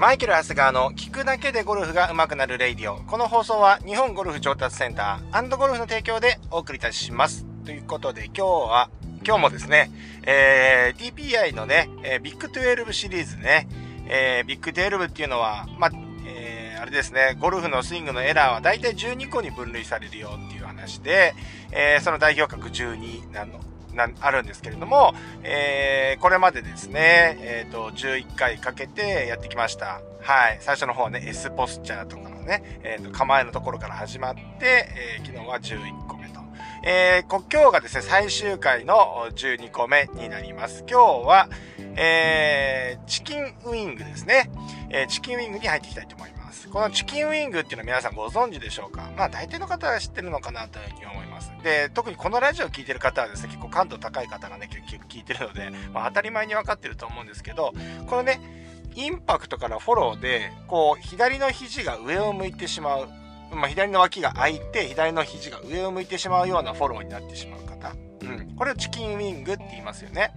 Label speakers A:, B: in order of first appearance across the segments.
A: マイケル・ハスガーの聞くだけでゴルフが上手くなる radio。この放送は日本ゴルフ上達センターゴルフの提供でお送りいたします。ということで今日は、今日もですね、えー、TPI のね、えー、ビッグ12シリーズね、えー、ビッグ12っていうのは、まあ、えー、あれですね、ゴルフのスイングのエラーは大体12個に分類されるよっていう話で、えー、その代表格12なの、あるんですけれども、えー、これまでですね、えっ、ー、と、11回かけてやってきました。はい。最初の方はね、S ポスチャーとかのね、えっ、ー、と、構えのところから始まって、えー、昨日は11個目と。えー、今日がですね、最終回の12個目になります。今日は、えー、チキンウィングですね。えー、チキンウィングに入っていきたいと思います。このチキンウィングっていうのは皆さんご存知でしょうか？まあ大体の方は知ってるのかなというふうに思います。で、特にこのラジオを聴いてる方はですね、結構感度高い方がね、結構聞いてるので、まあ当たり前にわかってると思うんですけど、このね、インパクトからフォローで、こう、左の肘が上を向いてしまう。まあ左の脇が開いて、左の肘が上を向いてしまうようなフォローになってしまう方。うん。これをチキンウィングって言いますよね。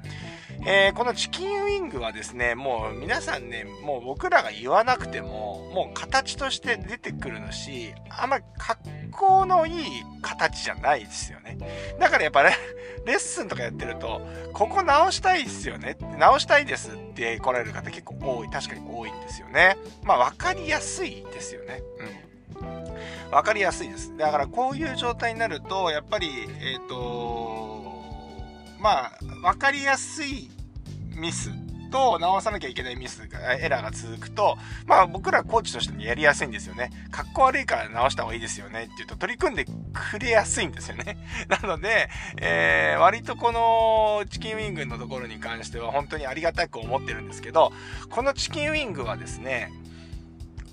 A: えー、このチキンウィングはですね、もう皆さんね、もう僕らが言わなくても、もう形として出てくるのし、あんま格好のいい形じゃないですよね。だからやっぱね、レッスンとかやってると、ここ直したいですよね。直したいですって来られる方結構多い、確かに多いんですよね。まあ分かりやすいですよね。うん。分かりやすいです。だからこういう状態になると、やっぱり、えっ、ー、と、まあ、分かりやすいミスと直さなきゃいけないミスが、エラーが続くと、まあ僕らコーチとしてもやりやすいんですよね。かっこ悪いから直した方がいいですよねって言うと取り組んでくれやすいんですよね。なので、えー、割とこのチキンウィングのところに関しては本当にありがたく思ってるんですけど、このチキンウィングはですね、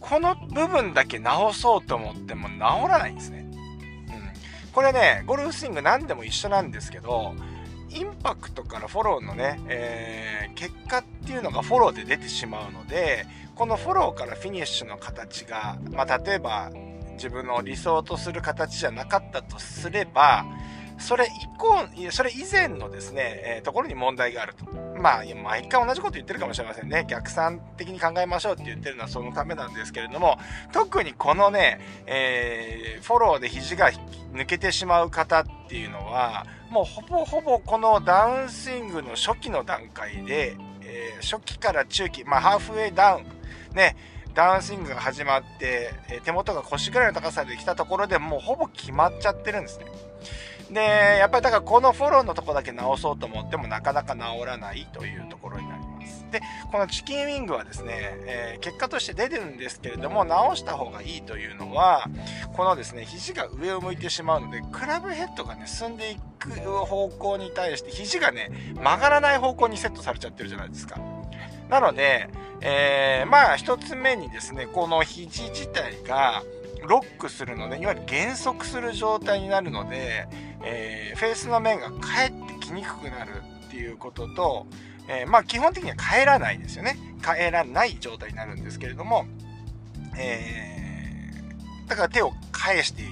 A: この部分だけ直そうと思っても直らないんですね。うん。これね、ゴルフスイング何でも一緒なんですけど、インパクトからフォローのね、えー、結果っていうのがフォローで出てしまうので、このフォローからフィニッシュの形が、まあ、例えば自分の理想とする形じゃなかったとすれば、それ以降、それ以前のですね、えー、ところに問題があると。まあ、毎回同じこと言ってるかもしれませんね。逆算的に考えましょうって言ってるのはそのためなんですけれども、特にこのね、えー、フォローで肘が抜けてしまう方っていうのは、もうほぼほぼこのダウンスイングの初期の段階で、えー、初期から中期、まあハーフウェイダウン、ね、ダンスイングが始まって、え手元が腰ぐらいの高さで来たところでもうほぼ決まっちゃってるんですね。で、やっぱりだからこのフォローのとこだけ直そうと思ってもなかなか直らないというところになります。で、このチキンウィングはですね、えー、結果として出てるんですけれども、直した方がいいというのは、このですね、肘が上を向いてしまうので、クラブヘッドがね、進んでいく方向に対して、肘がね、曲がらない方向にセットされちゃってるじゃないですか。なので、えー、まあ、一つ目にですね、この肘自体が、ロックするので、いわゆる減速する状態になるので、えー、フェースの面が返ってきにくくなるっていうことと、えー、まあ基本的には帰らないですよね。帰らない状態になるんですけれども、えー、だから手を返してい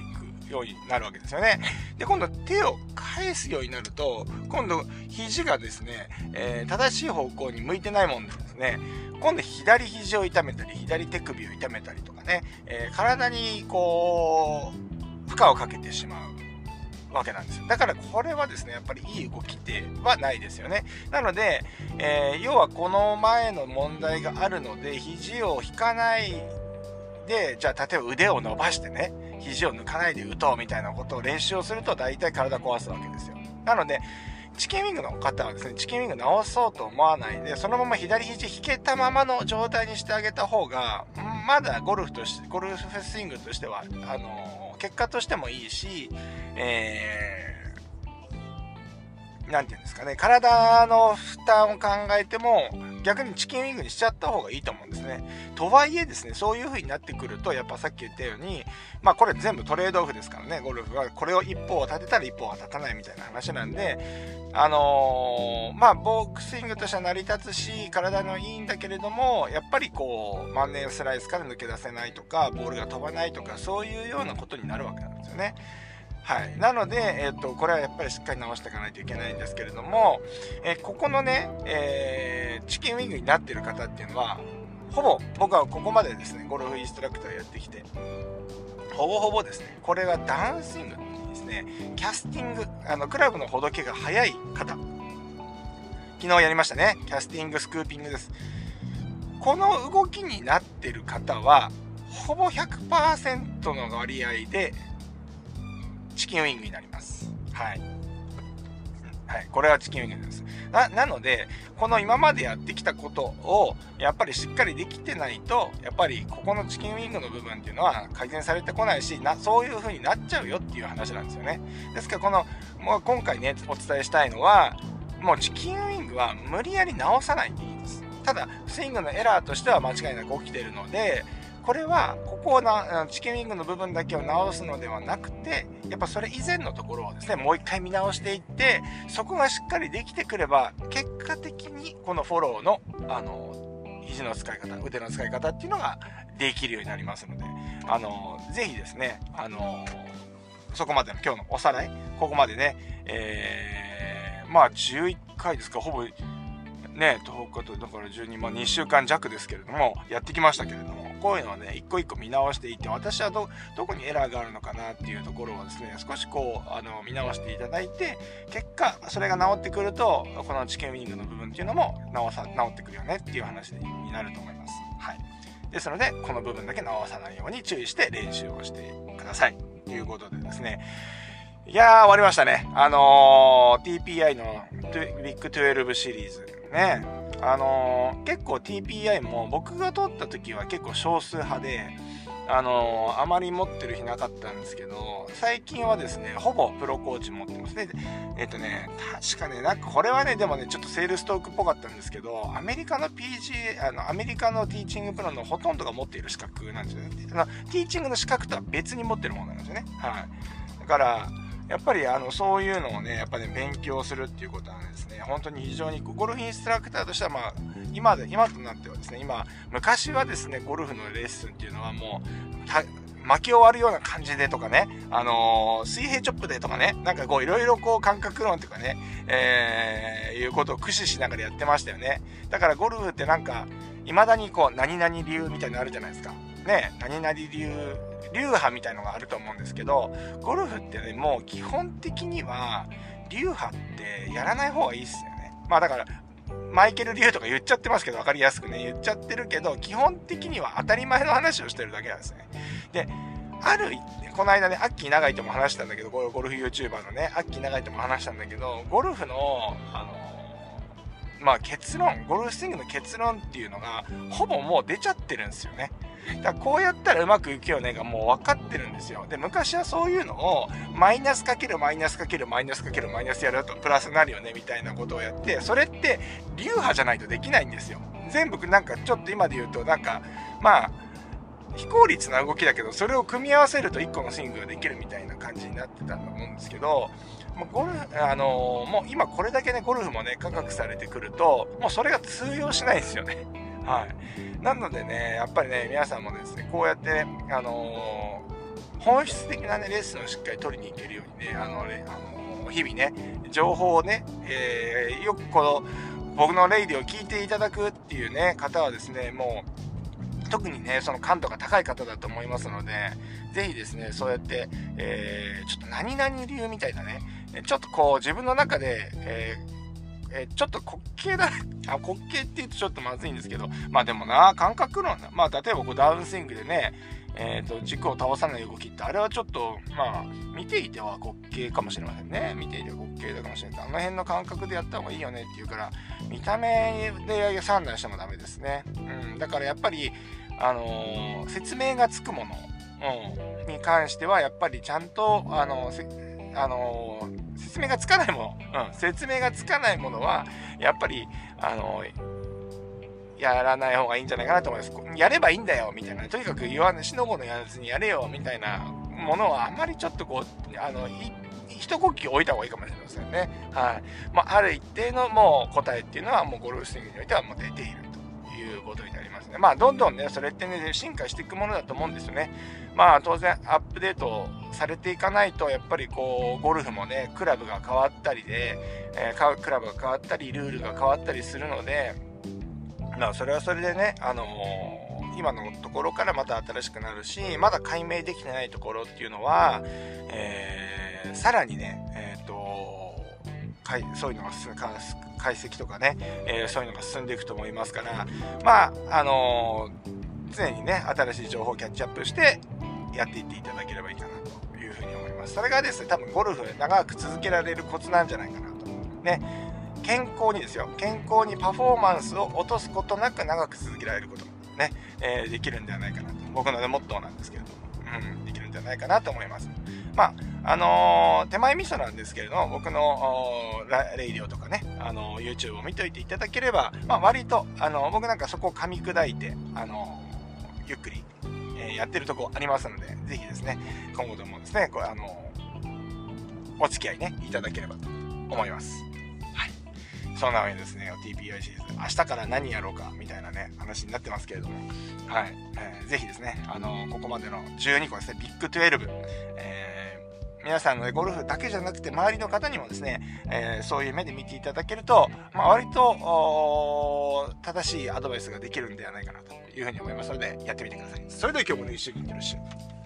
A: くようになるわけですよね。で、今度手を返すようになると、今度肘がですね、えー、正しい方向に向いてないもんですね、今度左肘を痛めたり、左手首を痛めたりとかね、えー、体にこう、負荷をかけてしまうわけなんですよ。だからこれはですね、やっぱりいい動きではないですよね。なので、えー、要はこの前の問題があるので、肘を引かないで、じゃあ例えば腕を伸ばしてね、肘を抜かないで打とうみたいなことを練習をすると大体体壊すわけですよ。なので、チキンウィングの方はですね、チキンウィング直そうと思わないで、そのまま左肘引けたままの状態にしてあげた方が、まだゴルフとして、ゴルフスイングとしては、あの、結果としてもいいし、えー、なんていうんですかね、体の負担を考えても、逆にチキンウィングにしちゃった方がいいと思うんですね。とはいえですね、そういう風になってくると、やっぱさっき言ったように、まあこれ全部トレードオフですからね、ゴルフはこれを一方を立てたら一方は立たないみたいな話なんで、あのー、まあボークスイングとしては成り立つし、体のいいんだけれども、やっぱりこう、万年スライスから抜け出せないとか、ボールが飛ばないとか、そういうようなことになるわけなんですよね。はい。なので、えっ、と、これはやっぱりしっかり直していかないといけないんですけれども、えー、ここのね、えー、チキンウィングになってる方っていうのは、ほぼ僕はここまでですねゴルフインストラクターやってきてほぼほぼですねこれがダウンスイングですねキャスティングあのクラブのほどけが早い方。昨日やりましたねキャスティングスクーピングです。この動きになってる方はほぼ100%の割合でチキンウィングになります。はい。はい、これはチキンウィングです。な、なので、この今までやってきたことを、やっぱりしっかりできてないと、やっぱりここのチキンウィングの部分っていうのは改善されてこないし、な、そういう風になっちゃうよっていう話なんですよね。ですから、この、もう今回ね、お伝えしたいのは、もうチキンウィングは無理やり直さないでいいです。ただ、スイングのエラーとしては間違いなく起きてるので、これはここをなチキンウィングの部分だけを直すのではなくてやっぱそれ以前のところをですねもう一回見直していってそこがしっかりできてくれば結果的にこのフォローのあの肘の使い方腕の使い方っていうのができるようになりますのであのぜひですねあのそこまでの今日のおさらいここまでね、えー、まあ11回ですかほぼね10日とだから12まあ2週間弱ですけれどもやってきましたけれどもこういうのをね一個一個見直していって私はどこにエラーがあるのかなっていうところをですね少しこうあの見直していただいて結果それが治ってくるとこのチキンウィングの部分っていうのも直さ治ってくるよねっていう話になると思います。はい、ですのでこの部分だけ直さないように注意して練習をしてください。ということでですね。いやー終わりましたね。あのー、TPI のビッグ12シリーズ。ね。あのー、結構 TPI も僕が取った時は結構少数派で、あのー、あまり持ってる日なかったんですけど、最近はですね、ほぼプロコーチ持ってますね。えっ、ー、とね、確かね、なんかこれはね、でもね、ちょっとセールストークっぽかったんですけど、アメリカの PG、あの、アメリカのティーチングプロのほとんどが持っている資格なんですよね。あのティーチングの資格とは別に持ってるものなんですよね。はい。だから、やっぱりあのそういうのをね、やっぱり、ね、勉強するっていうことはですね、本当に非常にゴルフインストラクターとしては、まあ、今で、今となってはですね、今、昔はですね、ゴルフのレッスンっていうのはもう、巻き終わるような感じでとかね、あのー、水平チョップでとかね、なんかこういろいろこう感覚論とかね、えー、いうことを駆使しながらやってましたよね。だからゴルフってなんか、未だにこう、何々流みたいなのあるじゃないですか。ね、何々流流派みたいのがあると思うんですけど、ゴルフってね、もう基本的には、流派ってやらない方がいいっすよね。まあだから、マイケル・リュウとか言っちゃってますけど、分かりやすくね、言っちゃってるけど、基本的には当たり前の話をしてるだけなんですね。で、ある、この間ね、アッキー長いとも話したんだけど、ゴルフ YouTuber のね、アッキー長いとも話したんだけど、ゴルフの、あの、まあ結論、ゴルフスイングの結論っていうのが、ほぼもう出ちゃってるんですよね。だからこうやったらうまくいくよねがもう分かってるんですよ。で、昔はそういうのをマイナスかけるマイナスかけるマイナスかけるマイナスやるとプラスになるよねみたいなことをやって、それって流派じゃないとできないんですよ。全部なんかちょっと今で言うとなんか、まあ、非効率な動きだけど、それを組み合わせると1個のスイングができるみたいな感じになってたと思うんですけど、ゴルフ、あのー、もう今これだけね、ゴルフもね、価格されてくると、もうそれが通用しないですよね。はい。なのでね、やっぱりね、皆さんもですね、こうやって、ね、あのー、本質的なね、レッスンをしっかり取りに行けるようにね、あのね、あのー、日々ね、情報をね、えー、よくこの、僕のレイディを聞いていただくっていうね、方はですね、もう、特にね、その感度が高い方だと思いますので、ぜひですね、そうやって、えー、ちょっと何々流みたいなね、ちょっとこう自分の中で、えーえー、ちょっと滑稽だ、あ、滑稽って言うとちょっとまずいんですけど、まあでもな、感覚論な。まあ例えばこうダウンスイングでね、えっ、ー、と、軸を倒さない動きって、あれはちょっと、まあ、見ていては滑稽かもしれませんね。見ていては滑稽だかもしれない。あの辺の感覚でやった方がいいよねって言うから、見た目で判断してもダメですね。うん、だからやっぱり、あのー、説明がつくもの、うん、に関しては、やっぱりちゃんと、あのーあの、説明がつかないもの、うん、説明がつかないものは、やっぱり、あの、やらない方がいいんじゃないかなと思います。やればいいんだよ、みたいな。とにかく言わぬ、しのごのやらずにやれよ、みたいなものは、あんまりちょっとこう、あの、一呼吸置いた方がいいかもしれませんね。はい。まあ、ある一定のもう答えっていうのは、もうゴルフスイングにおいてはもう出ているいうことになりますね。まあ、どんどんね、それってね、進化していくものだと思うんですよね。まあ、当然、アップデートされていかないとやっぱりこうゴルフもねクラブが変わったりで、えー、クラブが変わったりルールが変わったりするのでまあ、それはそれでね、あの今のところからまた新しくなるし、まだ解明できてないところっていうのは、えー、さらにね、えっ、ー、と、そういうのが進む、解析とかね、えー、そういうのが進んでいくと思いますから、まあ、あの常にね、新しい情報をキャッチアップして、やっていっていただければいいかなというふうに思います。それがですね、多分ゴルフ長く続けられるコツなんじゃないかなと。ね、健康にですよ、健康にパフォーマンスを落とすことなく長く続けられることね、えー、できるんではないかなと。僕の、モットーなんですけれども、うん、できるんじゃないかなと思います。まあ、あのー、手前味噌なんですけれども、僕のレイディオとかね、あのー、YouTube を見といていただければ、まあ、割と、あのー、僕なんかそこを噛み砕いて、あのゆっくり、えやってるとこありますので、ぜひですね、今後ともですね、これあのお付き合いね、いただければと思います。はいそんなわけですね、TPI シリーズ。明日から何やろうか、みたいなね、話になってますけれども、はい。えー、ぜひですね、あの、ここまでの12個ですね、ビッグ12、えー、皆さんの、ゴルフだけじゃなくて、周りの方にもですね、えー、そういう目で見ていただけると、まあ、割と、正しいアドバイスができるんではないかなというふうに思いますので、やってみてください。それでは今日もね、一緒にいってらっしゃい。